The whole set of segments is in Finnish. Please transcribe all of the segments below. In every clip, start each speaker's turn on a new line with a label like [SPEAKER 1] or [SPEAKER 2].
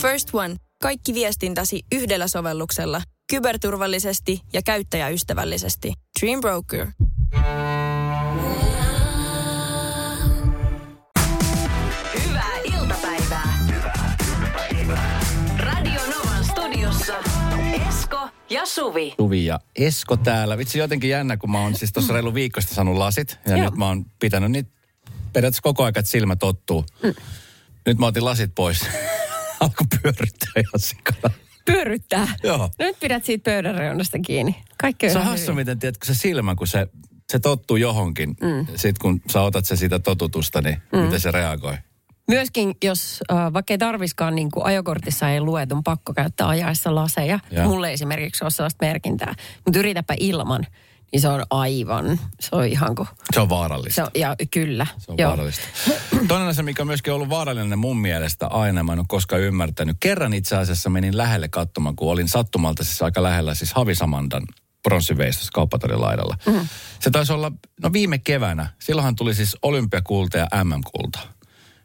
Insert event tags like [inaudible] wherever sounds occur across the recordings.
[SPEAKER 1] First One. Kaikki viestintäsi yhdellä sovelluksella. Kyberturvallisesti ja käyttäjäystävällisesti. Dream Broker.
[SPEAKER 2] Hyvää iltapäivää. Radio Novan studiossa Esko ja Suvi.
[SPEAKER 3] Suvi ja Esko täällä. Vitsi jotenkin jännä, kun mä oon siis tuossa reilu viikosta saanut lasit. Ja
[SPEAKER 4] Joo.
[SPEAKER 3] nyt mä oon pitänyt niitä periaatteessa koko ajan, että silmä tottuu.
[SPEAKER 4] Mm.
[SPEAKER 3] Nyt mä otin lasit pois. Alku pyörittää ihan sikana.
[SPEAKER 4] Pyöryttää.
[SPEAKER 3] Joo.
[SPEAKER 4] No nyt pidät siitä pöydän reunasta kiinni. Kaikki on
[SPEAKER 3] Se on hassu, miten tiedätkö, se silmä, kun se, se tottuu johonkin. Mm. Sitten kun sä otat se siitä totutusta, niin mm. miten se reagoi?
[SPEAKER 4] Myöskin, jos äh, vaikka ei tarviskaan, niin kuin ajokortissa ei lue, on pakko käyttää ajaessa laseja.
[SPEAKER 3] Joo.
[SPEAKER 4] Mulle esimerkiksi on sellaista merkintää. Mutta yritäpä ilman, niin se on aivan, se on ihan kuin,
[SPEAKER 3] Se on vaarallista.
[SPEAKER 4] se on, ja kyllä.
[SPEAKER 3] Se on
[SPEAKER 4] joo.
[SPEAKER 3] vaarallista. Toinen asia, mikä on myöskin ollut vaarallinen mun mielestä aina, mä en ole koskaan ymmärtänyt. Kerran itse asiassa menin lähelle katsomaan, kun olin sattumalta siis aika lähellä siis Havisamandan pronssiveistossa kauppatorin laidalla. Mm. Se taisi olla, no viime keväänä, silloinhan tuli siis olympiakulta ja MM-kulta.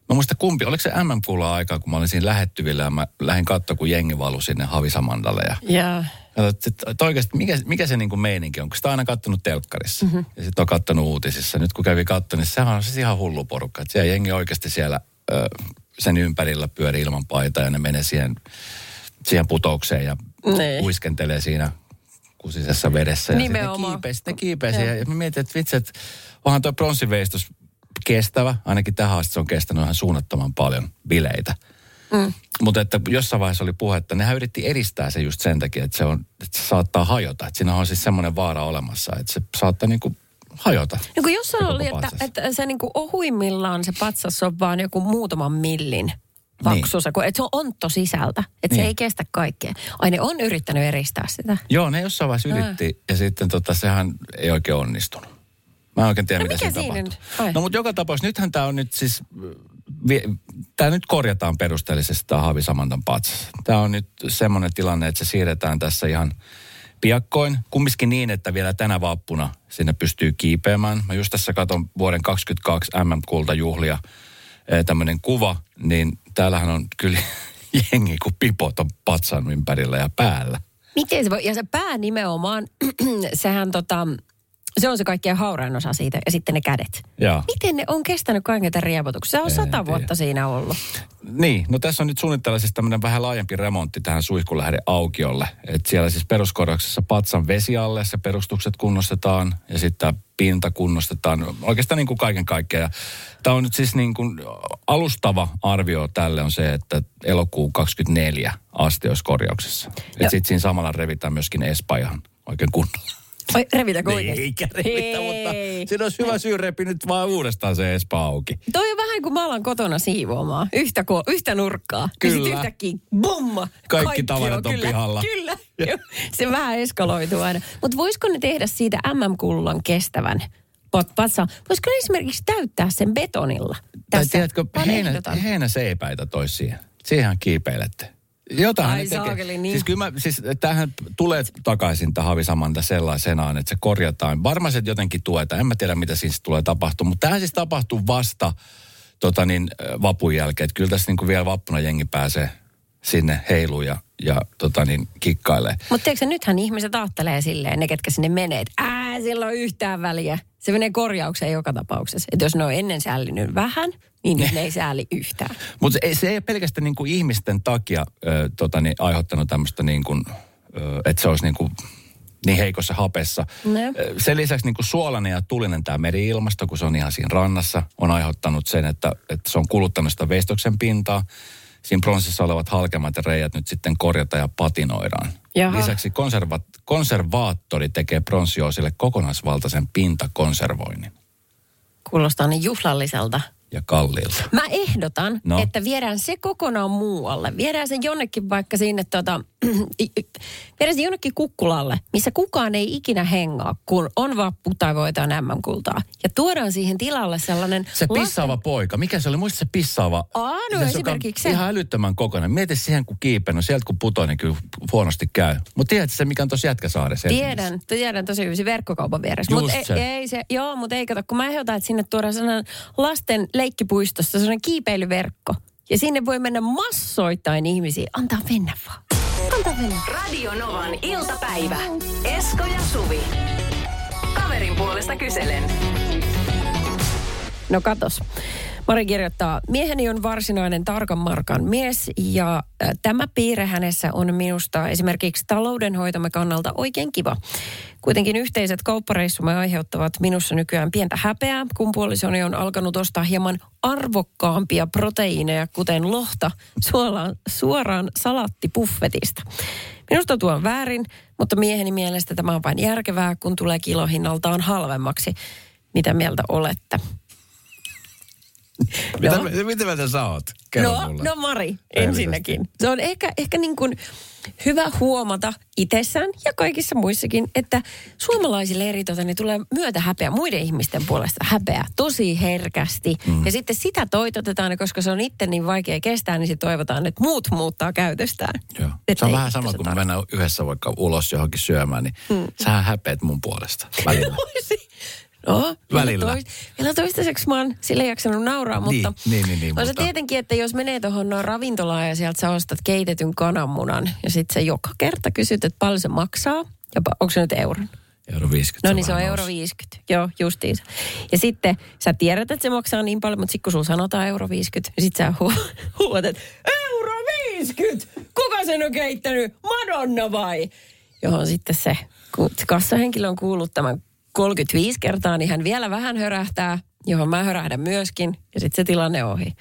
[SPEAKER 3] Mä muista kumpi, oliko se MM-kulla aikaa, kun mä olin siinä lähettyvillä ja mä lähdin katsoa, kun jengi valui sinne Havisamandalle ja
[SPEAKER 4] Ja,
[SPEAKER 3] ja että- oikeasti, mikä, mikä se niinku meininki on? Kun sitä on aina kattonut telkkarissa mm-hmm. ja sitten on kattonut uutisissa. Nyt kun kävi katsomaan, niin sehän on siis ihan hullu porukka. Että siellä jengi oikeasti siellä ö, sen ympärillä pyörii ilman paitaa ja ne menee siihen, siihen putoukseen ja
[SPEAKER 4] Niin.
[SPEAKER 3] uiskentelee siinä kusisessa vedessä. Ja sitten ne
[SPEAKER 4] Nimenomaan.
[SPEAKER 3] sitten ne kiipee siihen. Ja mä mietin, että vitsi, että onhan tuo pronssiveistos kestävä. Ainakin tähän asti se on kestänyt ihan suunnattoman paljon bileitä. Mm. Mutta että jossain vaiheessa oli puhe, että nehän yritti edistää se just sen takia, että se, on, että se saattaa hajota. Että siinä on siis semmoinen vaara olemassa, että se saattaa niinku hajota.
[SPEAKER 4] No kun jossain oli, että, että se niin kuin ohuimmillaan se patsas on vaan joku muutaman millin paksusa, kun että se on ontto sisältä, että
[SPEAKER 3] Niin.
[SPEAKER 4] se ei kestä kaikkea. Ai ne on yrittänyt eristää sitä.
[SPEAKER 3] Joo, ne jossain vaiheessa yritti ja sitten tota, sehän ei oikein onnistunut. Mä en oikein tiedä,
[SPEAKER 4] No
[SPEAKER 3] mitä
[SPEAKER 4] mikä
[SPEAKER 3] siinä?
[SPEAKER 4] Ai.
[SPEAKER 3] No mutta joka tapauksessa, nythän tämä on nyt siis, tämä nyt korjataan perusteellisesti tämä Haavisamantan patsas. Tämä on nyt semmoinen tilanne, että se siirretään tässä ihan piakkoin. Kumminkin niin, että vielä tänä vappuna sinne pystyy kiipeämään. Mä just tässä katson vuoden 22 MM-kultajuhlia tämmöinen kuva, niin täällähän on kyllä [laughs] jengi kuin pipot on patsan ympärillä ja päällä.
[SPEAKER 4] Miten se voi, ja se pää nimenomaan, [clears throat] sehän tota, se on se kaikkein haurain osa siitä, ja sitten ne kädet.
[SPEAKER 3] Joo.
[SPEAKER 4] Miten ne on kestänyt kaiken tämän riepotuksen? Se on
[SPEAKER 3] En
[SPEAKER 4] sata
[SPEAKER 3] tiedä.
[SPEAKER 4] vuotta siinä ollut.
[SPEAKER 3] Niin, no tässä on nyt suunnitteilla siis tämmöinen vähän laajempi remontti tähän suihkulähde aukiolle. Et siellä siis peruskorjauksessa patsan vesi alle, se perustukset kunnostetaan ja sitten pinta kunnostetaan. Oikeastaan niin kuin kaiken kaikkiaan. Tämä on nyt siis niin kuin alustava arvio tälle on se, että elokuun 24 asti olisi korjauksessa. Että sitten siinä samalla revitään myöskin Espa ihan oikein kunnolla.
[SPEAKER 4] Oi, revitäkö
[SPEAKER 3] Niin,
[SPEAKER 4] oikeasti?
[SPEAKER 3] eikä revitä,
[SPEAKER 4] Hei.
[SPEAKER 3] mutta siinä olisi hyvä syy repi nyt vaan uudestaan se Espa auki.
[SPEAKER 4] Toi on vähän kuin mä alan kotona siivoamaan. Yhtä, ko- yhtä nurkkaa. Ja sit
[SPEAKER 3] Kyllä.
[SPEAKER 4] yhtäkkiä, bum!
[SPEAKER 3] Kaikki tavarat on
[SPEAKER 4] kyllä,
[SPEAKER 3] pihalla.
[SPEAKER 4] Kyllä. Se vähän eskaloituu aina. Mutta voisiko ne tehdä siitä MM-kullan kestävän patsa? Voisiko ne esimerkiksi täyttää sen betonilla?
[SPEAKER 3] Tai tiedätkö, heinä, heinäseipäitä tois siihen. Siihen kiipeilette. Jotain
[SPEAKER 4] Ai saakeli, niin.
[SPEAKER 3] Siis kyllä mä, siis tämähän tulee takaisin tähän Havisamanta sellaisenaan, että se korjataan. Varmaan se jotenkin tuetaan. En mä tiedä, mitä siinä tulee tapahtua. Mutta tämähän siis tapahtuu vasta tota niin, vapun jälkeen. Että kyllä tässä niin kuin vielä vappuna jengi pääsee sinne heiluun ja, ja tota niin, kikkailee.
[SPEAKER 4] Mutta tiedätkö, nythän ihmiset ajattelee silleen, ne ketkä sinne menee, että ää, sillä on yhtään väliä. Se menee korjaukseen joka tapauksessa. Että jos ne on ennen sällinyt vähän, niin ne ei sääli yhtään. [laughs]
[SPEAKER 3] Mutta se, se ei ole pelkästään niin kuin ihmisten takia ö, tota niin, aiheuttanut tämmöistä niin kuin, ö, että se olisi niin kuin niin heikossa hapessa.
[SPEAKER 4] No.
[SPEAKER 3] Ö, Sen lisäksi niin kuin suolainen ja tulinen tämä meri-ilmasto, kun se on ihan siinä rannassa, on aiheuttanut sen, että, että se on kuluttanut sitä veistoksen pintaa. Siinä pronssissa olevat halkemat ja reijät nyt sitten korjataan ja patinoidaan.
[SPEAKER 4] Jaha.
[SPEAKER 3] Lisäksi konserva, konservaattori tekee pronssiosille kokonaisvaltaisen pintakonservoinnin
[SPEAKER 4] Kuulostaa niin juhlalliselta.
[SPEAKER 3] ja kalliilta.
[SPEAKER 4] Mä ehdotan,
[SPEAKER 3] No.
[SPEAKER 4] no. että viedään se kokonaan muualle. Viedään se jonnekin vaikka sinne, tota, [clears throat] se jonnekin kukkulalle, missä kukaan ei ikinä hengaa, kun on vappu tai voitaan MM-kultaa. Ja tuodaan siihen tilalle sellainen...
[SPEAKER 3] Se pissaava poika. Mikä se oli? Muista se pissaava?
[SPEAKER 4] Aa, no
[SPEAKER 3] Se, on
[SPEAKER 4] esimerkiksi se.
[SPEAKER 3] Ihan älyttömän kokoinen. Mieti siihen, kun kiipee. No sieltä kun putoo, niin kyllä huonosti käy. Mutta tiedätkö se, mikä on tuossa Jätkäsaaressa?
[SPEAKER 4] Tiedän, tiedän tosi hyvin, se verkkokaupan vieressä.
[SPEAKER 3] Just
[SPEAKER 4] Mutta
[SPEAKER 3] se.
[SPEAKER 4] ei, ei se, joo, mutta ei kato, kun mä ehdotan, että sinne tuodaan sellainen lasten leikkipuistossa sellainen kiipeilyverkko. Ja sinne voi mennä massoittain ihmisiä. Antaa mennä vaan. Mennä.
[SPEAKER 2] Radio Novan iltapäivä. Esko ja Suvi. Kaverin puolesta kyselen.
[SPEAKER 4] No katos. Mari kirjoittaa, mieheni on varsinainen tarkan markan mies ja äh, tämä piirre hänessä on minusta esimerkiksi taloudenhoitomme kannalta oikein kiva. Kuitenkin yhteiset kauppareissumme aiheuttavat minussa nykyään pientä häpeää, kun puolisoni on alkanut ostaa hieman arvokkaampia proteiineja, kuten lohta, suoraan, suoraan salattipuffetista. Minusta tuo on väärin, mutta mieheni mielestä tämä on vain järkevää, kun tulee kilohinnaltaan halvemmaksi. Mitä mieltä olette?
[SPEAKER 3] Mitä, mitä mieltä sä oot? Kerro
[SPEAKER 4] no,
[SPEAKER 3] mulle.
[SPEAKER 4] no Mari, ensinnäkin. Se on ehkä, ehkä niin kuin hyvä huomata itsessään ja kaikissa muissakin, että suomalaisille eritoten niin tulee myötä häpeä muiden ihmisten puolesta häpeä tosi herkästi. Mm. Ja sitten sitä toitotetaan, ja koska se on itse niin vaikea kestää, niin sitten toivotaan, että muut muuttaa käytöstään.
[SPEAKER 3] Joo.
[SPEAKER 4] Että
[SPEAKER 3] Se on vähän sama,
[SPEAKER 4] se
[SPEAKER 3] kun me mennään yhdessä vaikka ulos johonkin syömään, niin mm. sähän häpeät mun puolesta välillä. [laughs]
[SPEAKER 4] No,
[SPEAKER 3] Välillä.
[SPEAKER 4] Vielä, toist, vielä toistaiseksi mä oon sille jaksanut nauraa,
[SPEAKER 3] Niin,
[SPEAKER 4] mutta...
[SPEAKER 3] niin, niin, niin,
[SPEAKER 4] on se
[SPEAKER 3] mutta-
[SPEAKER 4] tietenkin, että jos menee tuohon noin ravintolaan ja sieltä sä ostat keitetyn kananmunan ja sitten se joka kerta kysyt, että paljon se maksaa, ja onko se nyt euron?
[SPEAKER 3] Euro 50.
[SPEAKER 4] No niin, se on
[SPEAKER 3] vähän
[SPEAKER 4] euro
[SPEAKER 3] nousi.
[SPEAKER 4] 50. Joo, justiinsa. Ja sitten sä tiedät, että se maksaa niin paljon, mutta sitten kun sulla sanotaan euro 50, niin sit sä hu- [laughs] huuat, että euro 50! Kuka sen on keittänyt? Madonna vai? Johon sitten se, kun se kassahenkilö on kuullut tämän 35 kertaa, niin hän vielä vähän hörähtää, johon mä hörähdän myöskin, ja sitten se tilanne ohi.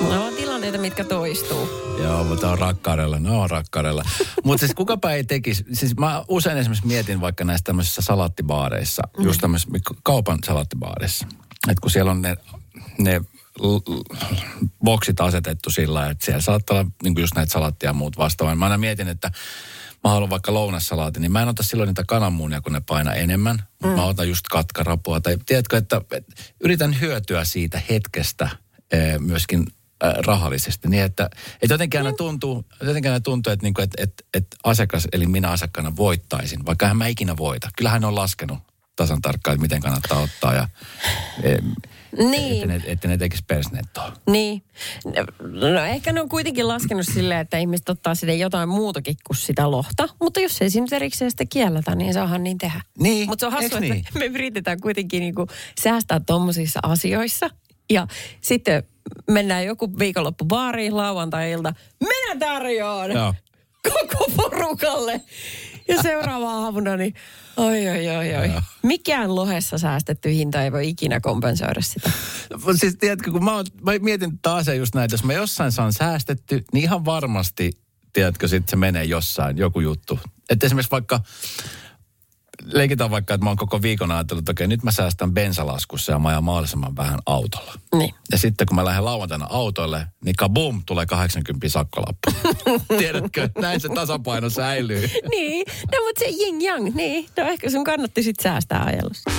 [SPEAKER 4] Mulla on tilanteita, mitkä toistuu.
[SPEAKER 3] Joo, mutta on rakkaudella, no on rakkaudella. [laughs] mutta siis kukapa ei tekisi, siis mä usein esimerkiksi mietin vaikka näissä tämmöisissä salattibaareissa, mm. just tämmöisissä kaupan salattibaareissa. Että kun siellä on ne, ne boksit asetettu sillä että siellä saattaa olla niin just näitä salattia ja muut vastaavan. Mä aina mietin, että mä haluan vaikka lounassalaatin, niin mä en ota silloin niitä kananmuunia, kun ne painaa enemmän. Mm. Mä otan just katkarapua. Tai tiedätkö, että, että yritän hyötyä siitä hetkestä eh, myöskin eh, rahallisesti. Niin, että, että jotenkin aina tuntuu, jotenkin aina tuntuu että, niinku, että, että, että asiakas, eli minä asiakkaana voittaisin, vaikka hän mä ikinä voita. Kyllähän ne on laskenut tasan tarkkaan, että miten kannattaa ottaa ja eh,
[SPEAKER 4] Niin.
[SPEAKER 3] että ne, että ne tekisi persnettoa.
[SPEAKER 4] Niin. No ehkä ne on kuitenkin laskenut silleen, että ihmiset ottaa sitä jotain muutakin kuin sitä lohta. Mutta jos ei siinä nyt erikseen sitä kielletä, niin saahan niin tehdä.
[SPEAKER 3] Niin,
[SPEAKER 4] Mutta se on hassu,
[SPEAKER 3] eiks
[SPEAKER 4] että
[SPEAKER 3] niin?
[SPEAKER 4] me, yritetään kuitenkin niinku säästää tommosissa asioissa. Ja sitten mennään joku viikonloppu baariin lauantai-ilta. Minä tarjoan
[SPEAKER 3] Joo.
[SPEAKER 4] koko porukalle. Ja seuraava aamuna, niin oi, oi, oi, oi. Mikään lohessa säästetty hinta ei voi ikinä kompensoida sitä.
[SPEAKER 3] Mut Siis tiedätkö, kun mä, oon, mä mietin taas just näitä, jos mä jossain saan säästetty, niin ihan varmasti, tiedätkö, sitten se menee jossain, joku juttu. Että esimerkiksi vaikka, leikitään vaikka, että mä oon koko viikon ajatellut, että okei, nyt mä säästän bensalaskussa ja mä ajan mahdollisimman vähän autolla.
[SPEAKER 4] Niin.
[SPEAKER 3] Ja sitten kun mä lähden lauantaina autoille, niin kabum, tulee 80 sakkolappu. [laughs] Tiedätkö, näin se tasapaino säilyy. [laughs]
[SPEAKER 4] Niin, no mutta se yin yang, niin. No ehkä sun kannatti sit säästää ajelussa.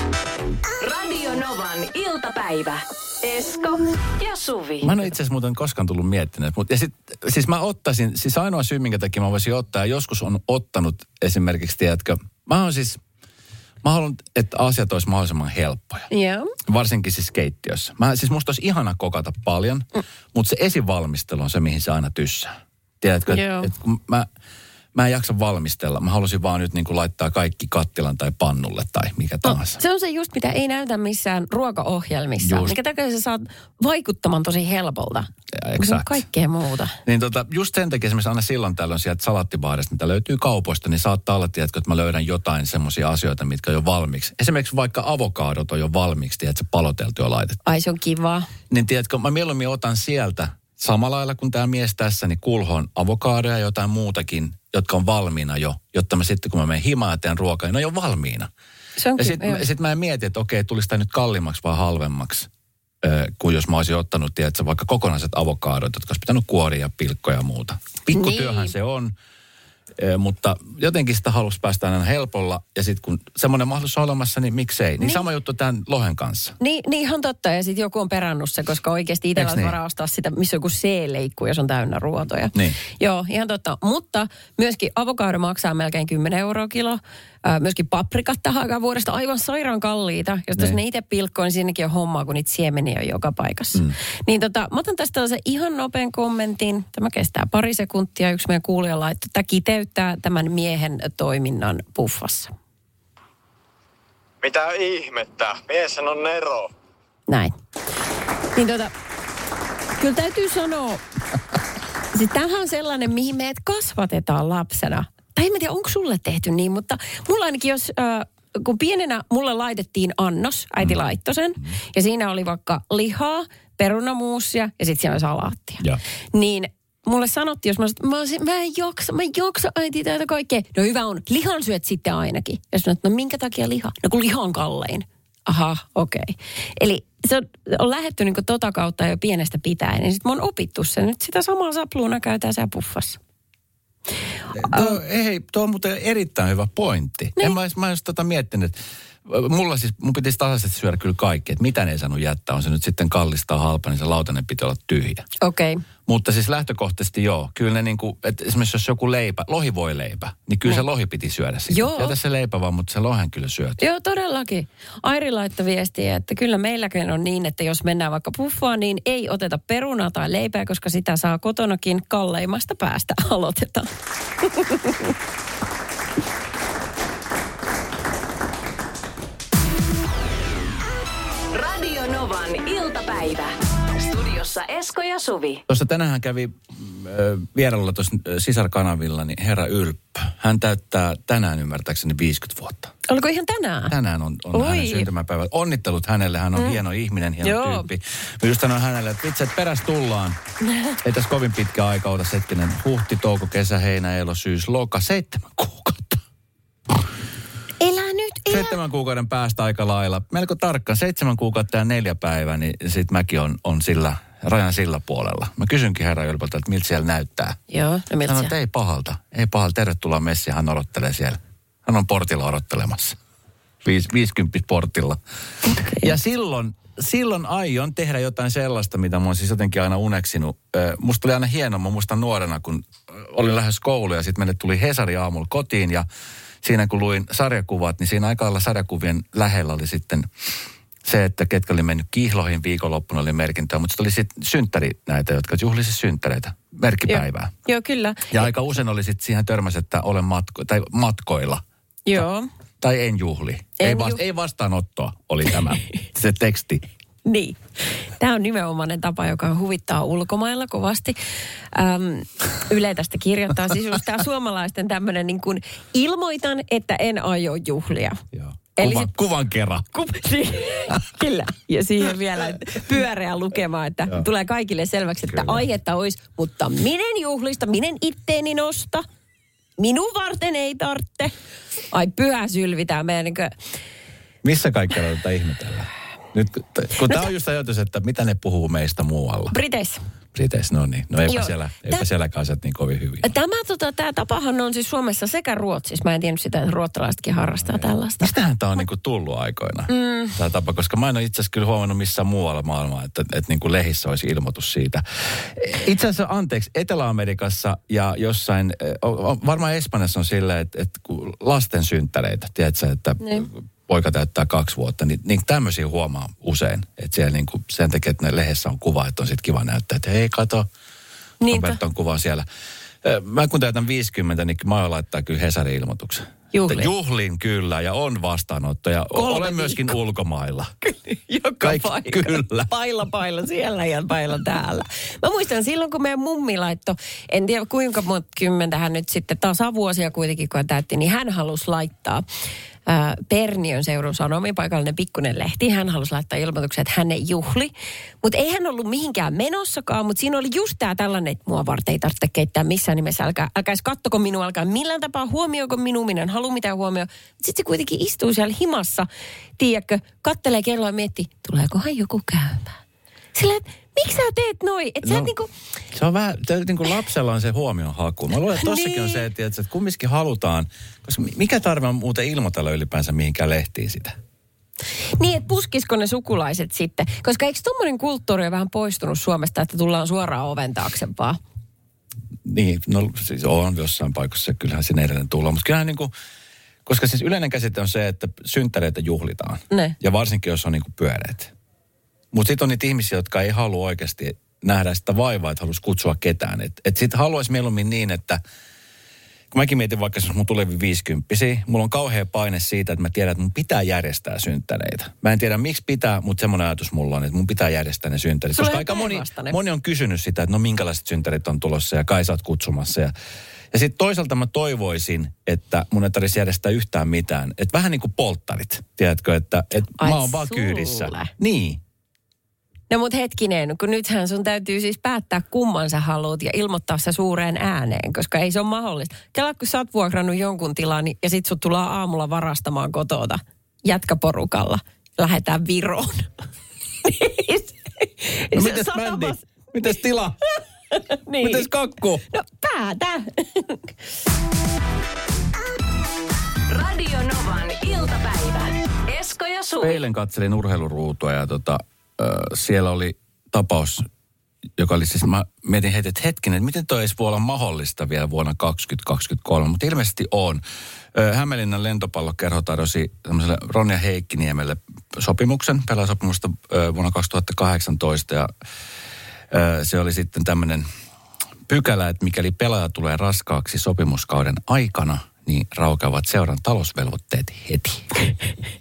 [SPEAKER 2] Radio Novan iltapäivä. Esko ja Suvi.
[SPEAKER 3] Mä en ole itse asiassa muuten koskaan tullut miettineet. Mutta ja sit, siis mä ottaisin, siis ainoa syy, minkä takia mä voisin ottaa, ja joskus on ottanut esimerkiksi, tiedätkö, mä oon siis, mä haluan, että asiat olisi mahdollisimman helppoja.
[SPEAKER 4] Joo.
[SPEAKER 3] Varsinkin siis keittiössä. Mä, siis musta olisi ihana kokata paljon, mm. mutta se esivalmistelu on se, mihin se aina tyssää. Tiedätkö, että
[SPEAKER 4] Joo.
[SPEAKER 3] et kun mä, mä en jaksa valmistella. Mä halusin vaan nyt niin kuin laittaa kaikki kattilan tai pannulle tai mikä tahansa.
[SPEAKER 4] Se on se just, mitä ei näytä missään ruokaohjelmissa.
[SPEAKER 3] Just.
[SPEAKER 4] Mikä takia sä saat vaikuttamaan tosi helpolta.
[SPEAKER 3] Ja,
[SPEAKER 4] kaikkea muuta.
[SPEAKER 3] Niin tota, just sen takia esimerkiksi aina silloin tällöin sieltä salattibaarista, mitä löytyy kaupoista, niin saattaa olla, tiedätkö, että mä löydän jotain semmoisia asioita, mitkä on jo valmiiksi. Esimerkiksi vaikka avokaadot on jo valmiiksi, tiedätkö, paloteltu jo laitettu.
[SPEAKER 4] Ai se on kivaa.
[SPEAKER 3] Niin tiedätkö, mä mieluummin otan sieltä samalla lailla kuin tämä mies tässä, niin kulhoon avokaadoja ja jotain muutakin, jotka on valmiina jo, jotta mä sitten kun mä menen himaan ja teen ruokaa, niin ne on jo valmiina.
[SPEAKER 4] Se on
[SPEAKER 3] Ja sitten sit mä en mieti, että okei, tulisi tämä nyt kalliimmaksi vai halvemmaksi, ö, kuin jos mä olisin ottanut, tiedätkö, vaikka kokonaiset avokaadot, jotka olisi pitänyt kuoria ja pilkkoja ja muuta. Pikkutyöhän
[SPEAKER 4] Niin.
[SPEAKER 3] se on, ö, mutta jotenkin sitä halusi päästä aina helpolla. Ja sitten kun semmoinen mahdollisuus on olemassa, niin miksei. Niin,
[SPEAKER 4] Niin.
[SPEAKER 3] sama juttu tämän lohen kanssa.
[SPEAKER 4] Niin, niin ihan totta. Ja sitten joku on perannut se, koska oikeasti itsellä
[SPEAKER 3] niin?
[SPEAKER 4] varaa ostaa sitä, missä joku C-leikku, jos on täynnä ruotoja.
[SPEAKER 3] Niin.
[SPEAKER 4] Joo, ihan totta. Mutta myöskin avokado maksaa melkein 10 euroa kilo. Myöskin paprikat tähän aikaan vuodesta aivan sairaan kalliita. Jos
[SPEAKER 3] Niin.
[SPEAKER 4] jos ne itse pilkkoin, niin siinäkin on hommaa, kun niitä siemeniä on joka paikassa. Mm. Niin tota, mä otan tästä tällaisen ihan nopean kommentin. Tämä kestää pari sekuntia. Yksi meidän kuulija laittoi, tämä kiteyttää tämän miehen toiminnan puffassa.
[SPEAKER 5] Mitä ihmettä? Mieshän on Nero.
[SPEAKER 4] Näin. Niin tota, kyllä täytyy sanoa, [laughs] siis tämähän on sellainen, mihin meidät kasvatetaan lapsena. Tai en mä tiedä, onko sulle tehty niin, mutta mulla ainakin jos, äh, kun pienenä mulle laitettiin annos, äiti laittoi sen, ja siinä oli vaikka lihaa, perunamuusia ja sitten siinä oli salaattia.
[SPEAKER 3] Joo.
[SPEAKER 4] Niin mulle sanottiin, jos mä sanoin, mä, olisin, mä en jaksa, mä en jaksa äiti tätä kaikkea. No hyvä on, lihan syöt sitten ainakin. Ja sanoin, että no minkä takia liha? No kun liha on kallein. Aha, okei. Okay. Eli se on, on lähetty niin tota kautta jo pienestä pitäen. Ja sitten mä oon opittu sen. Nyt sitä samaa sapluuna käytetään siellä puffassa.
[SPEAKER 3] Tuo, ei, tuo on muuten erittäin hyvä pointti. Niin. En mä, edes- mä edes tota miettinyt. Mulla siis, mun pitäisi tasaisesti syödä kyllä kaikki, että mitä ne ei saanut jättää. On se nyt sitten kallista halpa, niin se lautanen pitää olla tyhjä.
[SPEAKER 4] Okei. Okay.
[SPEAKER 3] Mutta siis lähtökohtaisesti joo. Kyllä ne niinku, että esimerkiksi jos joku leipä, lohi voi leipä, niin kyllä se lohi piti syödä sitten.
[SPEAKER 4] Joo.
[SPEAKER 3] Jätä se leipä vaan, mutta se lohen kyllä syöt.
[SPEAKER 4] Joo, todellakin. Airi laittoi viestiä, että kyllä meilläkin on niin, että jos mennään vaikka puffaan, niin ei oteta perunaa tai leipää, koska sitä saa kotonakin kalleimmasta päästä [laughs] aloitetaan.
[SPEAKER 2] Studiossa Esko ja Suvi.
[SPEAKER 3] Tuossa tänään kävi äh, vierailulla tuossa äh, sisarkanavilla, niin herra Ylppö. Hän täyttää tänään ymmärtääkseni 50 vuotta.
[SPEAKER 4] Oliko ihan tänään?
[SPEAKER 3] Tänään on, on hänen syntymäpäivä. Onnittelut hänelle, hän on mm. hieno ihminen, hieno
[SPEAKER 4] Joo.
[SPEAKER 3] tyyppi. Just sanoin hänelle, että vitsi, että peräs tullaan. [laughs] Ei tässä kovin pitkä aika ota hetkinen. Huhti, touko, kesä, heinä, elo, syys, loka, seitsemän kuukautta.
[SPEAKER 4] Elä.
[SPEAKER 3] Seitsemän kuukauden päästä aika lailla. Melko tarkkaan, seitsemän kuukautta ja neljä päivää, niin sit mäkin on, on sillä, rajan sillä puolella. Mä kysynkin herra Ylpöltä, että miltä siellä näyttää.
[SPEAKER 4] Joo, no miltä
[SPEAKER 3] että ei pahalta, ei pahalta. Tervetuloa messiin, hän odottelee siellä. Hän on portilla odottelemassa. Viis, 50 portilla. Ja silloin, silloin aion tehdä jotain sellaista, mitä mä oon siis jotenkin aina uneksinut. Musta oli aina hienoa, mä muistan nuorena, kun olin lähes kouluun ja sitten meille tuli Hesari aamulla kotiin ja siinä kun luin sarjakuvat, niin siinä aika lailla sarjakuvien lähellä oli sitten se, että ketkä oli mennyt kihloihin viikonloppuna oli merkintöä, mutta sitten oli sitten synttäri näitä, jotka juhlisi synttäreitä, merkkipäivää.
[SPEAKER 4] Joo, joo, kyllä.
[SPEAKER 3] Ja aika usein oli sitten siihen törmäs, että olen matko- tai matkoilla.
[SPEAKER 4] Joo.
[SPEAKER 3] Tai en juhli.
[SPEAKER 4] En
[SPEAKER 3] ei, vast-
[SPEAKER 4] ju-
[SPEAKER 3] ei vastaanottoa oli tämä, [laughs] se teksti.
[SPEAKER 4] Niin. Tämä on nimenomainen tapa, joka huvittaa ulkomailla kovasti. Äm, Yle tästä kirjoittaa sisustaa suomalaisten tämmöinen niin kuin, ilmoitan, että en aio juhlia.
[SPEAKER 3] Joo.
[SPEAKER 4] Eli
[SPEAKER 3] Kuva,
[SPEAKER 4] sit-
[SPEAKER 3] kuvan kerran.
[SPEAKER 4] Ku- [laughs] niin, Kyllä. Ja siihen vielä pyöreä lukema, että
[SPEAKER 3] Joo.
[SPEAKER 4] tulee kaikille selväksi, että
[SPEAKER 3] Kyllä.
[SPEAKER 4] aihetta olisi, mutta minen juhlista, minen itteeni nosta. Minun varten ei tarvitse. Ai pyhä sylvi tämä meidän niin kuin,
[SPEAKER 3] Missä kaikkialla tätä ihmetellään? Nyt, kun,
[SPEAKER 4] No
[SPEAKER 3] tämä on just ajatus, että mitä ne puhuu meistä muualla.
[SPEAKER 4] Briteissä.
[SPEAKER 3] Briteissä, no niin. No eipä,
[SPEAKER 4] Joo.
[SPEAKER 3] siellä, eipä
[SPEAKER 4] Tä-
[SPEAKER 3] sielläkään asiat niin kovin hyvin.
[SPEAKER 4] Tämä, tota, tämä tapahan on siis Suomessa sekä Ruotsissa. Mä en tiennyt sitä, että ruotsalaisetkin harrastaa tällaista.
[SPEAKER 3] Mistähän tämä on niinku tullut aikoina, mm. tämä tapa? Koska mä en ole itse asiassa kyllä huomannut missään muualla maailmaa, että, että niinku lehissä olisi ilmoitus siitä. Itse asiassa, anteeksi, Etelä-Amerikassa ja jossain, eh, varmaan Espanjassa on silleen, että, että lasten synttäreitä, tiedätkö, että
[SPEAKER 4] Niin.
[SPEAKER 3] Poika täyttää kaksi vuotta, niin, niin tämmöisiä huomaa usein. Että siellä niinku, sen takia, että ne lehdessä on kuva, että on sitten kiva näyttää, että hei kato,
[SPEAKER 4] Niinpä.
[SPEAKER 3] Roberton kuva siellä. Mä kun täytän 50, niin mä oon laittaa kyllä Hesarin-ilmoituksen.
[SPEAKER 4] Juhlin.
[SPEAKER 3] Juhlin kyllä ja on vastaanotto ja
[SPEAKER 4] Kolme
[SPEAKER 3] olen myöskin ulkomailla. [laughs]
[SPEAKER 4] Joka
[SPEAKER 3] Kaikki-
[SPEAKER 4] paikka.
[SPEAKER 3] kyllä.
[SPEAKER 4] Pailla pailla siellä ja pailla täällä. Mä muistan silloin, kun meidän mummi laittoi, en tiedä kuinka monta kymmentä hän nyt sitten tasavuosia kuitenkin, kun hän täytti, niin hän halusi laittaa Perniön seudun sanomiin, paikallinen pikkunen lehti. Hän halusi laittaa ilmoituksen, että hän ei juhli. Mutta ei hän ollut mihinkään menossakaan, mutta siinä oli just tämä tällainen, että mua varten ei tarvitse keittää missään nimessä. Älkää, älkää kattoko minua, älkää millään tapaa huomioiko minua, minä en halua mitään huomioon. Sitten se kuitenkin istuu siellä himassa, tiedätkö, kattelee kelloa ja miettii, tuleekohan joku käymään. Sillä, miksi sä teet noin? No. sä et niinku,
[SPEAKER 3] Se on vähän, te- niin kuin lapsella on se huomion haku. Mä luulen, että tossakin
[SPEAKER 4] Niin.
[SPEAKER 3] on se, että, että kumminkin halutaan, koska mikä tarve on muuten ilmoitella ylipäänsä mihinkään lehtiin sitä?
[SPEAKER 4] niin, että puskisko ne sukulaiset sitten? Koska eikö tuommoinen kulttuuri ole vähän poistunut Suomesta, että tullaan suoraan oven taakse vaan?
[SPEAKER 3] Niin, no siis on jossain paikassa, kyllähän sinne edelleen tullaan. Mutta kyllähän niin kuin, Koska siis yleinen käsite on se, että synttäreitä juhlitaan.
[SPEAKER 4] Ne.
[SPEAKER 3] Ja varsinkin, jos on niinku pyöreät. Mutta sitten on niitä ihmisiä, jotka ei halua oikeasti nähdä sitä vaivaa, että haluaisi kutsua ketään. Että et sitten haluaisi mieluummin niin, että kun mäkin mietin vaikka, jos mun tulee 50 mulla on kauhea paine siitä, että mä tiedän, että mun pitää järjestää synttäreitä. Mä en tiedä, miksi pitää, mutta semmoinen ajatus mulla on, että mun pitää järjestää ne synttärit.
[SPEAKER 4] Sulla
[SPEAKER 3] Koska aika moni, moni on kysynyt sitä, että no minkälaiset synttärit on tulossa ja kai sä oot kutsumassa. Ja, ja sitten toisaalta mä toivoisin, että mun ei tarvitsisi järjestää yhtään mitään. Että vähän niin kuin polttarit, tiedätkö, että, että
[SPEAKER 4] Ai
[SPEAKER 3] mä oon vaan kyydissä. Niin.
[SPEAKER 4] No mut hetkinen, kun nythän sun täytyy siis päättää kumman sä haluat ja ilmoittaa se suureen ääneen, koska ei se ole mahdollista. Kela, kun sä oot vuokrannut jonkun tilan niin- ja sit sut tullaan aamulla varastamaan kotota jätkäporukalla. Lähetään Viroon. [laughs]
[SPEAKER 3] No
[SPEAKER 4] satama-
[SPEAKER 3] bändi? Mites tila? [laughs]
[SPEAKER 4] Niin.
[SPEAKER 3] Mites kakku?
[SPEAKER 4] No päätä. [laughs]
[SPEAKER 2] Radio Novan iltapäivä. Esko ja Suvi.
[SPEAKER 3] Eilen katselin urheiluruutua ja tota, äh, siellä oli tapaus, joka oli siis, mä mietin heti, että hetkinen, että miten toi edes voi olla mahdollista vielä vuonna 2023, mutta ilmeisesti on. Hämeenlinnan lentopallokerho tarjosi tämmöiselle Ronja Heikkiniemelle sopimuksen, pelaasopimusta äh, vuonna 2018 ja se oli sitten tämmöinen pykälä, että mikäli pelaaja tulee raskaaksi sopimuskauden aikana, niin raukeavat seuran talousvelvoitteet heti. [laughs]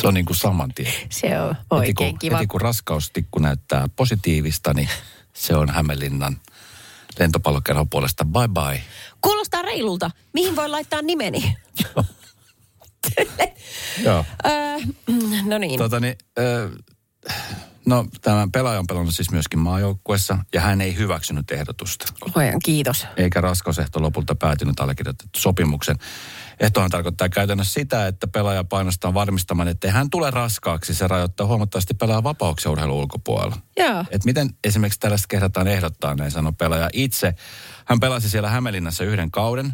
[SPEAKER 3] Se on niin kuin saman tien.
[SPEAKER 4] Se on
[SPEAKER 3] Heti
[SPEAKER 4] oikein
[SPEAKER 3] kun,
[SPEAKER 4] kiva.
[SPEAKER 3] heti kun raskaustikku näyttää positiivista, niin se on Hämeenlinnan lentopallokerhon puolesta bye bye.
[SPEAKER 4] Kuulostaa reilulta. Mihin voi laittaa nimeni?
[SPEAKER 3] Joo.
[SPEAKER 4] Öö, [laughs] no niin.
[SPEAKER 3] Tota niin, ö, no tämä pelaaja on pelannut siis myöskin maajoukkuessa ja hän ei hyväksynyt ehdotusta.
[SPEAKER 4] Luojan kiitos.
[SPEAKER 3] Eikä raskausehto lopulta päätynyt allekirjoitettu sopimuksen. Ehtohan tarkoittaa käytännössä sitä, että pelaaja painostaa varmistamaan, että hän tule raskaaksi. Se rajoittaa huomattavasti pelaajan vapauksia urheilun ulkopuolella.
[SPEAKER 4] Joo.
[SPEAKER 3] Et miten esimerkiksi tällaista kehdataan ehdottaa, näin sanoi pelaaja itse. Hän pelasi siellä Hämeenlinnassa yhden kauden.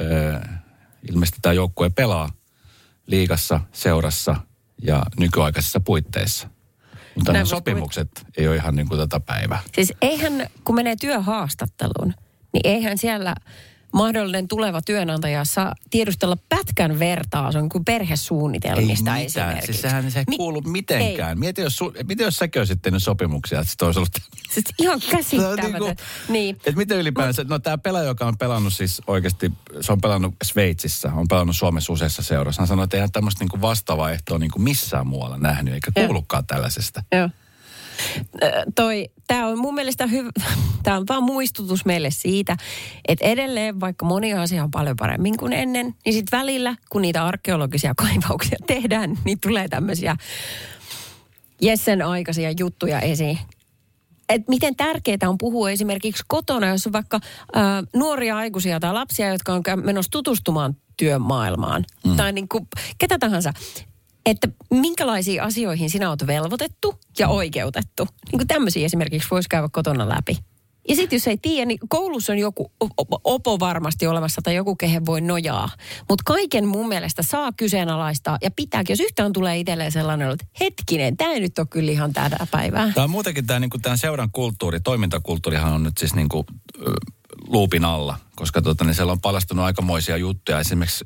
[SPEAKER 3] Öö, ilmeisesti tämä joukkue pelaa liigassa, seurassa ja nykyaikaisissa puitteissa. Mutta
[SPEAKER 4] vois
[SPEAKER 3] sopimukset ei ole ihan niin kuin tätä päivää.
[SPEAKER 4] Siis eihän, kun menee työhaastatteluun, niin eihän siellä mahdollinen tuleva työnantaja saa tiedustella pätkän vertaa sun kuin perhesuunnitelmista
[SPEAKER 3] ei mitään.
[SPEAKER 4] esimerkiksi.
[SPEAKER 3] Siis sehän se ei
[SPEAKER 4] Mi-
[SPEAKER 3] kuulu mitenkään. Mieti jos, su, miten jos säkin olisit tehnyt sopimuksia, että sit olisi ollut...
[SPEAKER 4] Siis ihan [laughs]
[SPEAKER 3] Se on
[SPEAKER 4] käsittämätön.
[SPEAKER 3] niinku-
[SPEAKER 4] niin.
[SPEAKER 3] Et miten ylipäänsä, no tämä pelaaja, joka on pelannut siis oikeasti, se on pelannut Sveitsissä, on pelannut Suomessa useassa seurassa. Hän sanoi, että eihän tämmöistä niinku vastaavaa ehtoa niinku missään muualla nähnyt, eikä kuulukaan tällaisesta.
[SPEAKER 4] Joo. Toi, tämä on mun mielestä hyvä, [laughs] tämä on vaan muistutus meille siitä, että edelleen vaikka moni asia on paljon paremmin kuin ennen, niin sitten välillä, kun niitä arkeologisia [laughs] kaivauksia tehdään, niin tulee tämmöisiä Jessen aikaisia juttuja esiin. Et miten tärkeää on puhua esimerkiksi kotona, jos on vaikka ää, nuoria aikuisia tai lapsia, jotka on menossa tutustumaan työmaailmaan. Mm. Tai niin kuin, ketä tahansa. Että minkälaisiin asioihin sinä olet velvoitettu ja oikeutettu. Niin kuin tämmöisiä esimerkiksi voisi käydä kotona läpi. Ja sitten jos ei tiedä, niin koulussa on joku opo varmasti olemassa tai joku, kehen voi nojaa. Mutta kaiken mun mielestä saa kyseenalaistaa ja pitääkin, jos yhtään tulee itselleen sellainen, että hetkinen, tämä nyt ole kyllä ihan tätä päivää.
[SPEAKER 3] Tämä on muutenkin tämä niinku, seuran kulttuuri, toimintakulttuurihan on nyt siis niinku, luupin alla, koska tota, niin siellä on paljastunut aikamoisia juttuja. Esimerkiksi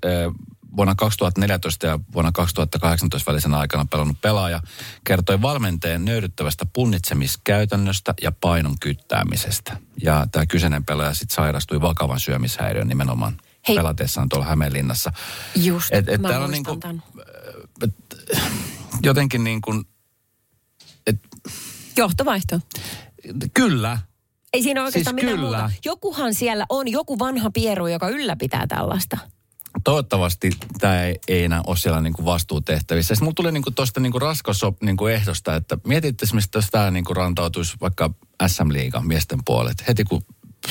[SPEAKER 3] vuonna 2014 ja vuonna 2018 välisenä aikana pelannut pelaaja kertoi valmentajan nöyryttävästä punnitsemiskäytännöstä ja painon kyttäämisestä. Ja tämä kyseinen pelaaja sitten sairastui vakavan syömishäiriön nimenomaan
[SPEAKER 4] Hei.
[SPEAKER 3] pelatessaan tuolla Hämeenlinnassa.
[SPEAKER 4] Just,
[SPEAKER 3] Et- et
[SPEAKER 4] mä
[SPEAKER 3] täällä on
[SPEAKER 4] muistan
[SPEAKER 3] niinku-
[SPEAKER 4] tämän.
[SPEAKER 3] Jotenkin niin kuin,
[SPEAKER 4] Johtovaihto.
[SPEAKER 3] kyllä,
[SPEAKER 4] Ei siinä oikeastaan
[SPEAKER 3] Siis
[SPEAKER 4] mitään
[SPEAKER 3] kyllä.
[SPEAKER 4] muuta. Jokuhan siellä on, joku vanha pieru, joka ylläpitää tällaista.
[SPEAKER 3] Toivottavasti tämä ei, ei enää ole siellä niinku vastuutehtävissä. Sitten mulla tuli niinku tuosta niinku raskosop niinku ehdosta, että mietitte esimerkiksi, jos tämä niinku rantautuisi vaikka SM-liigan miesten puolet. Heti kun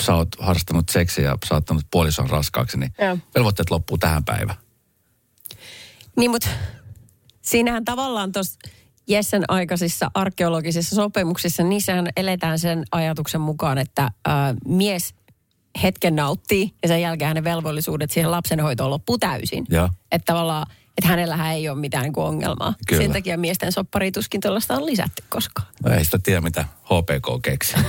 [SPEAKER 3] sä oot harrastanut seksiä ja saattanut puolison raskaaksi, niin
[SPEAKER 4] Joo.
[SPEAKER 3] velvoitteet loppuu tähän päivään.
[SPEAKER 4] Niin, mutta siinähän tavallaan tuossa Jessen aikaisissa arkeologisissa sopimuksissa, niissähän eletään sen ajatuksen mukaan, että ää, mies hetken nauttii ja sen jälkeen hänen velvollisuudet siihen lapsenhoitoon loppuu täysin.
[SPEAKER 3] Joo.
[SPEAKER 4] Että tavallaan, että hänellähän ei ole mitään niin ongelmaa.
[SPEAKER 3] Kyllä.
[SPEAKER 4] Sen takia miesten sopparituskin tuollaista on lisätty koskaan.
[SPEAKER 3] No ei sitä tiedä, mitä HPK keksi. [laughs]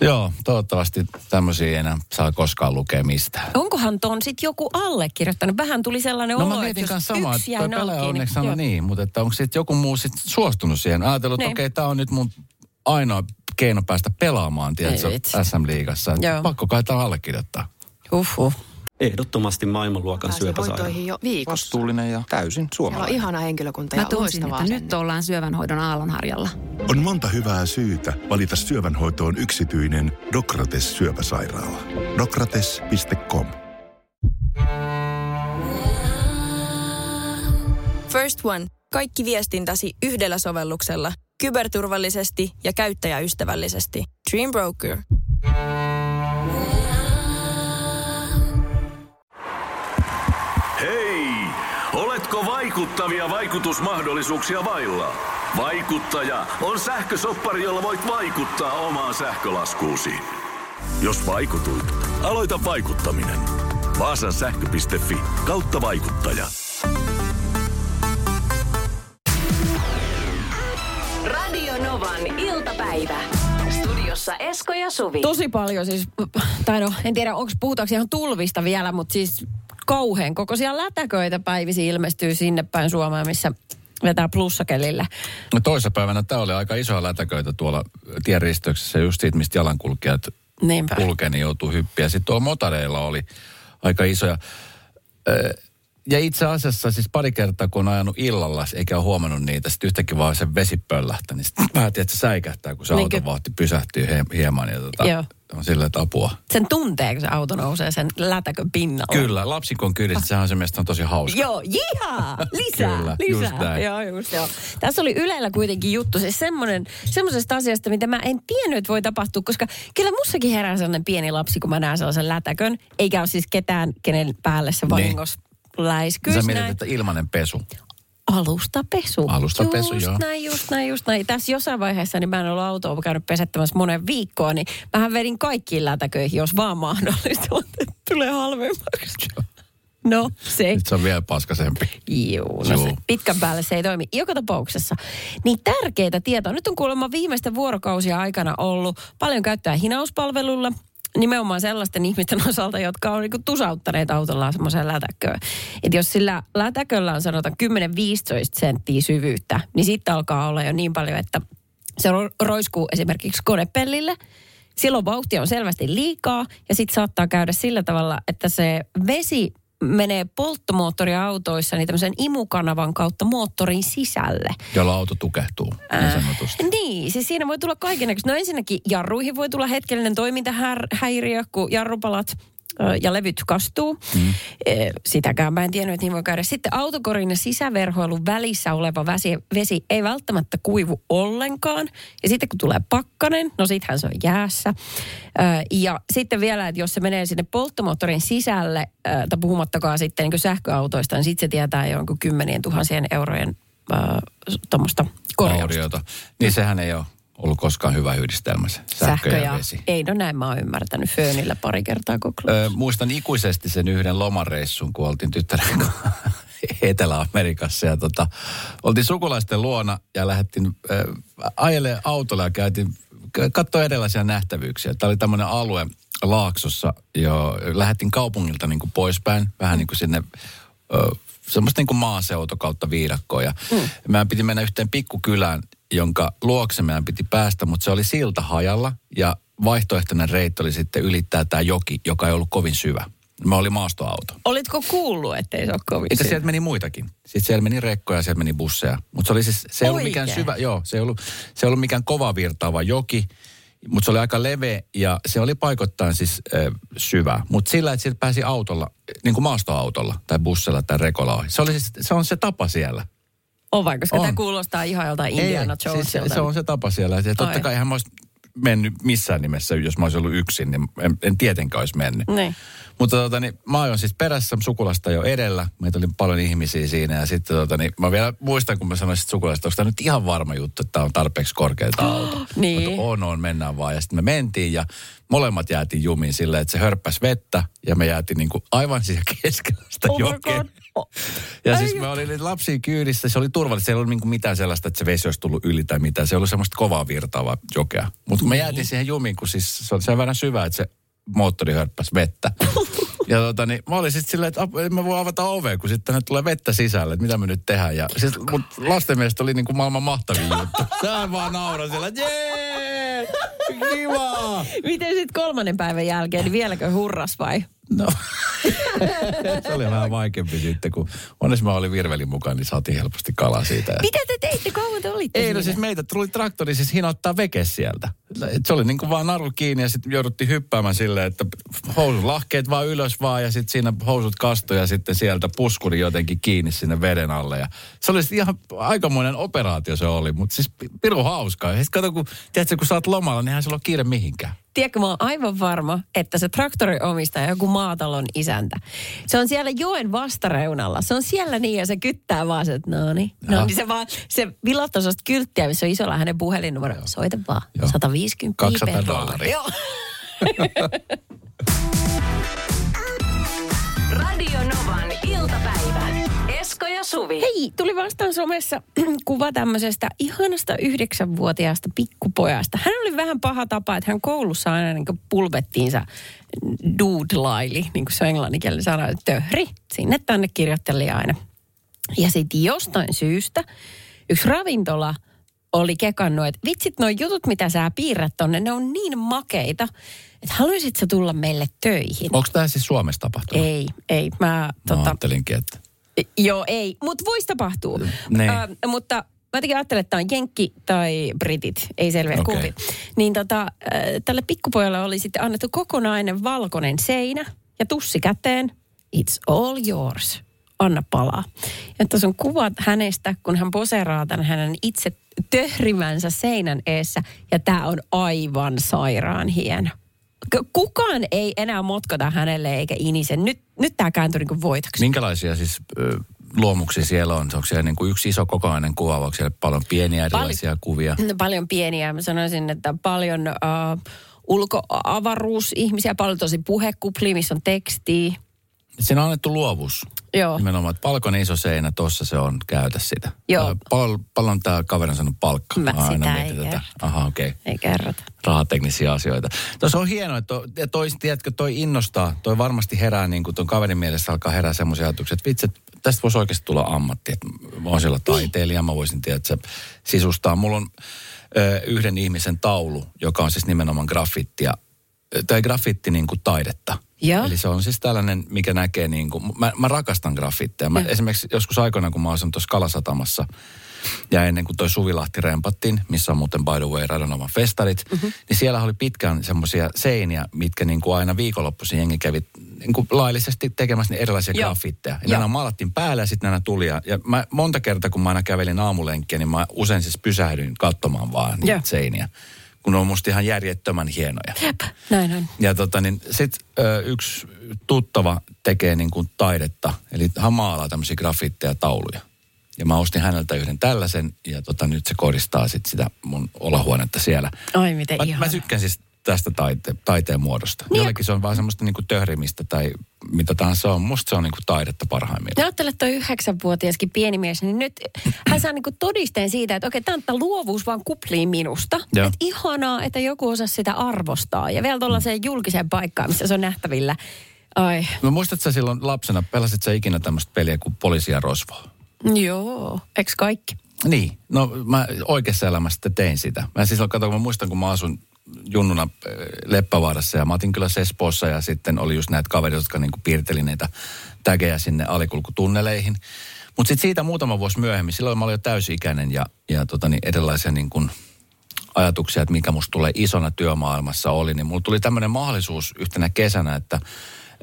[SPEAKER 3] Joo, toivottavasti tämmöisiä ei enää saa koskaan lukea mistään.
[SPEAKER 4] Onkohan ton sit joku allekirjoittanut? Vähän tuli sellainen
[SPEAKER 3] No
[SPEAKER 4] olo,
[SPEAKER 3] mä
[SPEAKER 4] että
[SPEAKER 3] mietin
[SPEAKER 4] jos
[SPEAKER 3] kanssa samaa,
[SPEAKER 4] yksi
[SPEAKER 3] että pelaaja
[SPEAKER 4] nalkkiin,
[SPEAKER 3] onneksi sanoi niin, mutta että onko sitten joku muu sit suostunut siihen? Ajatellut, että
[SPEAKER 4] Niin.
[SPEAKER 3] okei, tämä on nyt mun ainoa keino päästä pelaamaan, tiedätkö. SM-liigassa. Pakko kai tämä allekirjoittaa.
[SPEAKER 4] Huhhuh.
[SPEAKER 6] Ehdottomasti maailmanluokan syöpäsairaala.
[SPEAKER 7] hoitoihin jo viikossa.
[SPEAKER 8] Vastuullinen ja täysin
[SPEAKER 7] Siellä on
[SPEAKER 8] suomalainen.
[SPEAKER 7] ihana henkilökunta
[SPEAKER 9] Mä
[SPEAKER 7] ja
[SPEAKER 9] tunsin, että nyt ollaan syövänhoidon aallonharjalla.
[SPEAKER 10] On monta hyvää syytä valita syövänhoitoon yksityinen Dokrates syöpäsairaala. Dokrates.com
[SPEAKER 1] First One. Kaikki viestintäsi yhdellä sovelluksella. Kyberturvallisesti ja käyttäjäystävällisesti. Dream Broker.
[SPEAKER 11] Hei! Oletko vaikuttavia vaikutusmahdollisuuksia vailla? Vaikuttaja on sähkösoppari, jolla voit vaikuttaa omaan sähkölaskuusi. Jos vaikutuit, aloita vaikuttaminen. Vaasan sähkö.fi kautta vaikuttaja.
[SPEAKER 2] Iltapäivä. Studiossa Esko ja Suvi.
[SPEAKER 4] Tosi paljon siis, tai no en tiedä onko puhutaanko ihan tulvista vielä, mutta siis kauhean kokoisia lätäköitä päivisi ilmestyy sinne päin Suomea, missä vetää plussakelillä.
[SPEAKER 3] No toissapäivänä tämä oli aika isoja lätäköitä tuolla tienristeyksessä, just siitä, mistä jalankulkijat
[SPEAKER 4] Niinpä.
[SPEAKER 3] kulkee, niin joutuu hyppiä. Sitten tuolla motareilla oli aika isoja. Ö, Ja itse asiassa siis pari kertaa, kun on ajanut illalla, eikä ole huomannut niitä, sitten yhtäkkiä vaan se vesi pöllähtää, niin sitten että se säikähtää, kun se
[SPEAKER 4] Niinkö?
[SPEAKER 3] autovauhti pysähtyy he, hieman. Ja tota,
[SPEAKER 4] Joo.
[SPEAKER 3] on että apua.
[SPEAKER 4] Sen tuntee, kun se auto nousee sen lätäkön pinnalla.
[SPEAKER 3] Kyllä, lapsikon kyydistä, sehän on se mielestä on tosi hauska.
[SPEAKER 4] Joo, jihaa! Lisää,
[SPEAKER 3] Kyllä,
[SPEAKER 4] lisää.
[SPEAKER 3] just näin.
[SPEAKER 4] Joo, just joo. Tässä oli Ylellä kuitenkin juttu, siis semmoinen, semmoisesta asiasta, mitä mä en tiennyt, että voi tapahtua, koska kyllä mussakin herää sellainen pieni lapsi, kun mä näen sellaisen lätäkön, eikä ole siis ketään, kenen päälle se vahingossa läiskyisi
[SPEAKER 3] Sä mietit,
[SPEAKER 4] näin.
[SPEAKER 3] että ilmanen pesu.
[SPEAKER 4] Alustapesu.
[SPEAKER 3] Alustapesu,
[SPEAKER 4] just
[SPEAKER 3] joo.
[SPEAKER 4] näin, just näin, just näin. Tässä jossain vaiheessa, niin mä en ollut autoa käynyt pesettämässä monen viikkoon, niin mähän vedin kaikkiin lätäköihin, jos vaan mahdollista, mutta tulee halvemmaksi. No, se
[SPEAKER 3] Nyt se on vielä paskasempi.
[SPEAKER 4] Juu, no se, pitkän päälle se ei toimi. Joka tapauksessa. Niin tärkeitä tietoa. Nyt on kuulemma viimeisten vuorokausia aikana ollut paljon käyttöä hinauspalvelulla. Nimenomaan sellaisten ihmisten [laughs] osalta, jotka on niinku tusauttaneet autollaan semmoiseen lätäköön. Että jos sillä lätäköllä on sanotaan 10-15 senttiä syvyyttä, niin sitten alkaa olla jo niin paljon, että se ro- roiskuu esimerkiksi konepellille. Silloin vauhtia on selvästi liikaa ja sitten saattaa käydä sillä tavalla, että se vesi menee polttomoottoriautoissa niin tämmöisen imukanavan kautta moottorin sisälle.
[SPEAKER 3] Jolla auto tukehtuu, niin sanotusti.
[SPEAKER 4] Niin, siis siinä voi tulla kaikennäköistä. No ensinnäkin jarruihin voi tulla hetkellinen toimintahäiriö, kun jarrupalat ja levyt kastuu. Mm. Sitäkään mä en tiennyt, että niin voi käydä. Sitten autokorin ja sisäverhoilun välissä oleva vesi, vesi ei välttämättä kuivu ollenkaan. Ja sitten kun tulee pakkanen, no sittenhän se on jäässä. Ja sitten vielä, että jos se menee sinne polttomoottorin sisälle, tai puhumattakaan sitten niin sähköautoista, niin sitten se tietää jonkun kymmenien tuhansien eurojen tuommoista korjausta.
[SPEAKER 3] Niin sehän ei ole ollut koskaan hyvä yhdistelmä se sähkö, ja, vesi.
[SPEAKER 4] Ei, no näin mä oon ymmärtänyt Föönillä pari kertaa koko
[SPEAKER 3] Ö, muistan ikuisesti sen yhden lomareissun, kun oltiin tyttären [laughs] Etelä-Amerikassa. Ja tota, oltiin sukulaisten luona ja lähdettiin äh, ajelemaan autolla ja käytiin katsoa erilaisia nähtävyyksiä. Tämä oli tämmöinen alue Laaksossa, jo lähdettiin kaupungilta niin kuin poispäin, vähän niin kuin sinne ö, semmoista niin kuin maaseuto kautta viidakkoa. Ja mm. meidän piti mennä yhteen pikkukylään, jonka luokse meidän piti päästä, mutta se oli silta hajalla ja vaihtoehtoinen reitti oli sitten ylittää tämä joki, joka ei ollut kovin syvä. Mä oli maastoauto.
[SPEAKER 4] Olitko kuullut, ettei se ole kovin
[SPEAKER 3] Itse
[SPEAKER 4] syvä?
[SPEAKER 3] sieltä meni muitakin. Sitten siellä meni rekkoja, siellä meni busseja. Mutta se oli siis, se ei ollut mikään syvä, joo, se ei ollut, se ei ollut mikään kova virtaava joki, mutta se oli aika leveä ja se oli paikoittain siis äh, syvä. Mutta sillä, että sieltä pääsi autolla, niin kuin maastoautolla tai bussilla tai rekolla ohi. Se, oli siis, se on se tapa siellä.
[SPEAKER 4] On vai, koska
[SPEAKER 3] On.
[SPEAKER 4] tämä kuulostaa ihan joltain Indiana Jonesilta.
[SPEAKER 3] siis se on se tapa siellä. Ja totta
[SPEAKER 4] Ai.
[SPEAKER 3] kai mä olisi mennyt missään nimessä, jos mä olisin ollut yksin, niin en, en tietenkään olisi mennyt.
[SPEAKER 4] Niin.
[SPEAKER 3] Mutta tota, niin, mä ajoin siis perässä sukulasta jo edellä. Meitä oli paljon ihmisiä siinä ja sitten tota, niin, mä vielä muistan, kun mä sanoin sit sukulasta, onko tämä nyt ihan varma juttu, että tämä on tarpeeksi korkealta [gasps] auto.
[SPEAKER 4] Niin.
[SPEAKER 3] Mutta on, on, mennään vaan. Ja sitten me mentiin ja molemmat jäätiin jumiin silleen, että se hörppäs vettä ja me jäätiin niinku aivan siihen keskellä sitä
[SPEAKER 4] Oh
[SPEAKER 3] jokea. Ja siis me oli niitä lapsia kyydissä, se oli turvallista. Siellä ei ollut niinku mitään sellaista, että se vesi olisi tullut yli tai mitään. Se oli semmoista kovaa virtaavaa jokea. Mutta me jäätiin siihen jumiin, kun siis se on sen verran syvä, että se moottori hörppäsi vettä. [laughs] Ja tota, niin, mä olin sitten silleen, että ap- en mä voi avata ovea, kun sitten tänne tulee vettä sisälle, että mitä me nyt tehdään. Ja siis mut lasten mielestä oli niinku maailman mahtavin juttu. [laughs] Tää vaan nauraa siellä, että jee, kiva.
[SPEAKER 4] Miten sitten kolmannen päivän jälkeen, niin vieläkö hurras vai?
[SPEAKER 3] No. [laughs] se oli vähän vaikeampi sitten, kun onneksi mä olin virvelin mukaan, niin saatiin helposti kalaa siitä.
[SPEAKER 4] Mitä te teitte? Kauan te olitte
[SPEAKER 3] Ei,
[SPEAKER 4] siinä?
[SPEAKER 3] no siis meitä tuli traktori siis hinottaa veke sieltä. Et se oli niin kuin vaan naru kiinni ja sitten jouduttiin hyppäämään silleen, että housun lahkeet vaan ylös vaan ja sitten siinä housut kastui ja sitten sieltä puskuri jotenkin kiinni sinne veden alle. Ja se oli ihan aikamoinen operaatio se oli, mutta siis piru hauskaa. Ja sitten kato, kun, tiedätkö, kun sä oot lomalla, niin eihän sulla ole kiire mihinkään.
[SPEAKER 4] Tiedätkö, mä oon aivan varma, että se traktoriomistaja, joku maatalon isäntä, se on siellä joen vastareunalla. Se on siellä niin ja se kyttää vaan se, että no niin. No
[SPEAKER 3] Joo.
[SPEAKER 4] niin se vaan, se vilottaa sellaista kylttiä, missä on isolla hänen puhelinnumero. Soita vaan.
[SPEAKER 3] Joo.
[SPEAKER 4] 150
[SPEAKER 3] 200
[SPEAKER 4] per
[SPEAKER 3] dollaria.
[SPEAKER 4] Joo. [laughs]
[SPEAKER 2] Radio Novan iltapäivä. Esko ja Suvi.
[SPEAKER 4] Hei, tuli vastaan somessa [clears throat] kuva tämmöisestä ihanasta yhdeksänvuotiaasta pikkupojasta. Hän oli vähän paha tapa, että hän koulussa aina niin pulvettiinsa doodlaili, niin kuin se on englanninkielinen sana, töhri. Sinne tänne kirjoitteli aina. Ja sitten jostain syystä yksi ravintola oli kekannut, että vitsit noi jutut, mitä sä piirrät tonne, ne on niin makeita, että haluaisit sä tulla meille töihin?
[SPEAKER 3] Onko tämä siis Suomessa tapahtunut?
[SPEAKER 4] Ei, ei. Mä,
[SPEAKER 3] Mä
[SPEAKER 4] tota,
[SPEAKER 3] ajattelinkin, että...
[SPEAKER 4] Joo, ei. Mutta voisi tapahtua.
[SPEAKER 3] Niin.
[SPEAKER 4] Ö, mutta mä jotenkin ajattelen, että tämä on jenkki tai britit. Ei selviä
[SPEAKER 3] Okei.
[SPEAKER 4] kumpi. Niin tota, äh, tälle pikkupojalle oli sitten annettu kokonainen valkoinen seinä ja tussi käteen. It's all yours. Anna palaa. Ja tuossa on kuvat hänestä, kun hän poseraa tämän hänen itse töhrimänsä seinän eessä. Ja tämä on aivan sairaan hieno. Kukaan ei enää motkota hänelle eikä inisen. Nyt, nyt tämä kääntyi niin voitoksi.
[SPEAKER 3] Minkälaisia siis ö, luomuksia siellä on? Onko siellä niin kuin yksi iso kokonainen kuva, onko siellä paljon pieniä erilaisia kuvia?
[SPEAKER 4] No, Paljon pieniä. Mä sanoisin, että paljon äh, ulkoavaruusihmisiä, paljon tosi puhekuplia, missä on tekstiä.
[SPEAKER 3] Siinä on annettu luovuus.
[SPEAKER 4] Joo.
[SPEAKER 3] Nimenomaan, että valkoinen iso seinä, tuossa se on, käytä sitä.
[SPEAKER 4] Joo.
[SPEAKER 3] Ö, Paljon, tämä kaveri on saanut palkka.
[SPEAKER 4] Mä
[SPEAKER 3] Aina
[SPEAKER 4] sitä
[SPEAKER 3] mietin
[SPEAKER 4] ei
[SPEAKER 3] tätä.
[SPEAKER 4] kerrota.
[SPEAKER 3] Aha, okei. Okay.
[SPEAKER 4] Ei kerrota.
[SPEAKER 3] Rahateknisiä asioita. Tuossa on hienoa, että toi, ja toi, tiedätkö, toi innostaa. Toi varmasti herää, niin kuin ton kaverin mielessä alkaa herää semmoisia ajatuksia, että vitsi, tästä voisi oikeasti tulla ammatti. Että mä voisin olla taiteilija, mä voisin tiedä, että se sisustaa. Mulla on ö, yhden ihmisen taulu, joka on siis nimenomaan graffittia, tai graffitti niin kuin taidetta.
[SPEAKER 4] Joo.
[SPEAKER 3] Eli se on siis tällainen, mikä näkee niin kuin, mä, mä rakastan graffitteja. Mä, esimerkiksi joskus aikoinaan, kun mä olisin tuossa Kalasatamassa, ja ennen kuin toi Suvilahti rempattiin, missä on muuten by the way Radonovan festarit, mm-hmm. niin siellä oli pitkään semmoisia seiniä, mitkä niin kuin aina viikonloppuisin jengi kävi niin kuin laillisesti tekemässä niin erilaisia
[SPEAKER 4] Joo.
[SPEAKER 3] graffitteja. Ja nämä maalattiin päälle ja sitten nämä tuli. Ja, ja mä, monta kertaa, kun mä aina kävelin aamulenkkiä, niin mä usein siis pysähdyin katsomaan vaan niitä
[SPEAKER 4] Joo.
[SPEAKER 3] seiniä. Kun ne on musta ihan järjettömän hienoja.
[SPEAKER 4] Jep, näin on.
[SPEAKER 3] Ja tota niin, sit ö, yksi tuttava tekee niin kuin taidetta, eli hän maalaa tämmöisiä graffitteja ja tauluja. Ja mä ostin häneltä yhden tällaisen, ja tota nyt se koristaa sit sitä mun olahuonetta siellä.
[SPEAKER 4] Ai miten
[SPEAKER 3] Mä,
[SPEAKER 4] ihana.
[SPEAKER 3] mä tykkään siis tästä taite, taiteen muodosta.
[SPEAKER 4] Niin.
[SPEAKER 3] Jollekin se on vaan semmoista niin kuin töhrimistä tai mitä tahansa se on. Musta se on niin kuin taidetta parhaimmillaan.
[SPEAKER 4] Ja ajattele, että toi yhdeksänvuotiaskin pieni mies, niin nyt hän saa niinku todisteen siitä, että okei, tämä luovuus vaan kupliin minusta.
[SPEAKER 3] Joo.
[SPEAKER 4] Että ihanaa, että joku osaa sitä arvostaa. Ja vielä tuollaiseen julkiseen paikkaan, missä se on nähtävillä. Ai,
[SPEAKER 3] Mä muistatko sä silloin lapsena, pelasit sä ikinä tämmöistä peliä kuin poliisi ja rosvo?
[SPEAKER 4] joo, eks kaikki?
[SPEAKER 3] Niin, no mä oikeassa elämässä tein sitä. Mä siis kato, kun mä muistan, kun mä asun junnuna äh, Leppävaarassa ja mä otin kyllä Espoossa ja sitten oli just näitä kavereita, jotka niinku piirteli niitä tägejä sinne alikulkutunneleihin. Mutta sitten siitä muutama vuosi myöhemmin, silloin mä olin jo täysi-ikäinen ja, ja tota niin, erilaisia niin kuin ajatuksia, että mikä musta tulee isona työmaailmassa oli, niin mulla tuli tämmöinen mahdollisuus yhtenä kesänä, että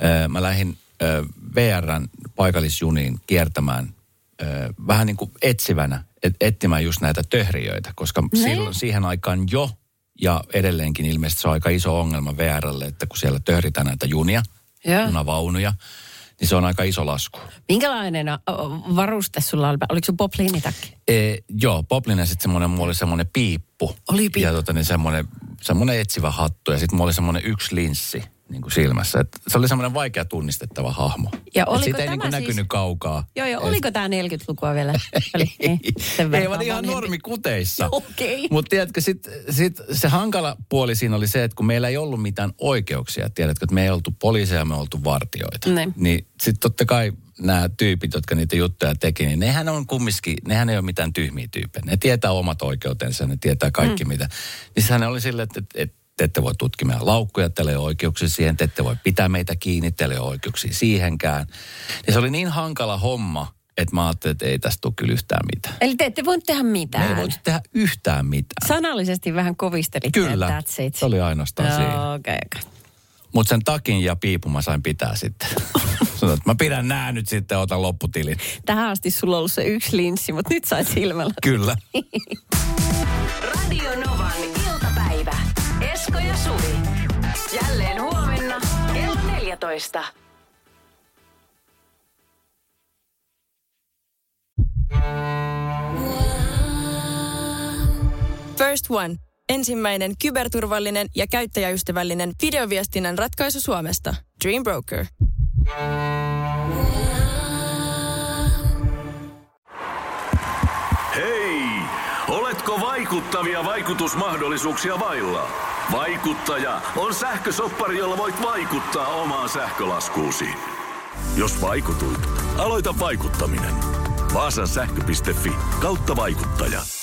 [SPEAKER 3] ö, mä lähdin ö, VRn paikallisjuniin kiertämään ö, vähän niin kuin etsivänä, et, etsimään just näitä töhriöitä, koska silloin, siihen aikaan jo ja edelleenkin ilmeisesti se on aika iso ongelma VRlle, että kun siellä töhritään näitä junia,
[SPEAKER 4] Joo.
[SPEAKER 3] junavaunuja, niin se on aika iso lasku.
[SPEAKER 4] Minkälainen varuste sulla oli? Oliko sun popliinitakki?
[SPEAKER 3] E, joo, Poplin ja sitten semmoinen, mulla oli semmoinen piippu.
[SPEAKER 4] Oli piippu.
[SPEAKER 3] Ja tota, niin semmoinen, semmoinen etsivä hattu ja sitten mulla oli semmoinen yksi linssi. Niin kuin silmässä. Et se oli semmoinen vaikea tunnistettava hahmo.
[SPEAKER 4] Ja oliko
[SPEAKER 3] siitä ei
[SPEAKER 4] tämä
[SPEAKER 3] niin kuin
[SPEAKER 4] siis-
[SPEAKER 3] näkynyt kaukaa.
[SPEAKER 4] Joo, joo. Oliko tämä 40-lukua vielä? [laughs] Oli,
[SPEAKER 3] ei,
[SPEAKER 4] verran
[SPEAKER 3] vaan ihan normikuteissa. [laughs]
[SPEAKER 4] Okei.
[SPEAKER 3] Mutta tiedätkö, sit, sit se hankala puoli siinä oli se, että kun meillä ei ollut mitään oikeuksia, tiedätkö, että me ei oltu poliiseja, me oltu vartioita.
[SPEAKER 4] Ne.
[SPEAKER 3] Niin sitten totta kai nämä tyypit, jotka niitä juttuja teki, niin nehän on kumminkin, nehän ei ole mitään tyhmiä tyyppejä. Ne tietää omat oikeutensa, ne tietää kaikki mm. mitä. Niin sehän oli silleen, että, että te ette voi tutkia meidän laukkuja, teillä ei ole oikeuksia siihen, te ette voi pitää meitä kiinni, teillä ei ole oikeuksia siihenkään. Ja se oli niin hankala homma, että mä ajattelin, että ei tästä tule kyllä yhtään mitään.
[SPEAKER 4] Eli te ette voinut tehdä
[SPEAKER 3] Me
[SPEAKER 4] mitään.
[SPEAKER 3] ei voitu tehdä yhtään mitään.
[SPEAKER 4] Sanallisesti vähän kovistelitte,
[SPEAKER 3] Kyllä,
[SPEAKER 4] that's it.
[SPEAKER 3] se oli ainoastaan siinä.
[SPEAKER 4] Joo, okei, okei.
[SPEAKER 3] Mutta sen takin ja piipun mä sain pitää sitten. [laughs] Sanoin, että mä pidän nää nyt sitten otan lopputilin.
[SPEAKER 4] Tähän asti sulla on ollut se yksi linssi, mutta nyt sait silmällä.
[SPEAKER 3] Kyllä. [laughs]
[SPEAKER 2] Radio Novan. Esko ja Suvi. Jälleen huomenna kello 14.
[SPEAKER 1] First One. Ensimmäinen kyberturvallinen ja käyttäjäystävällinen videoviestinnän ratkaisu Suomesta. Dream Broker.
[SPEAKER 11] Hei! Oletko vaikuttavia vaikutusmahdollisuuksia vailla? Vaikuttaja on sähkösoppari, jolla voit vaikuttaa omaan sähkölaskuusi. Jos vaikutuit, aloita vaikuttaminen. Vaasan sähkö.fi kautta vaikuttaja.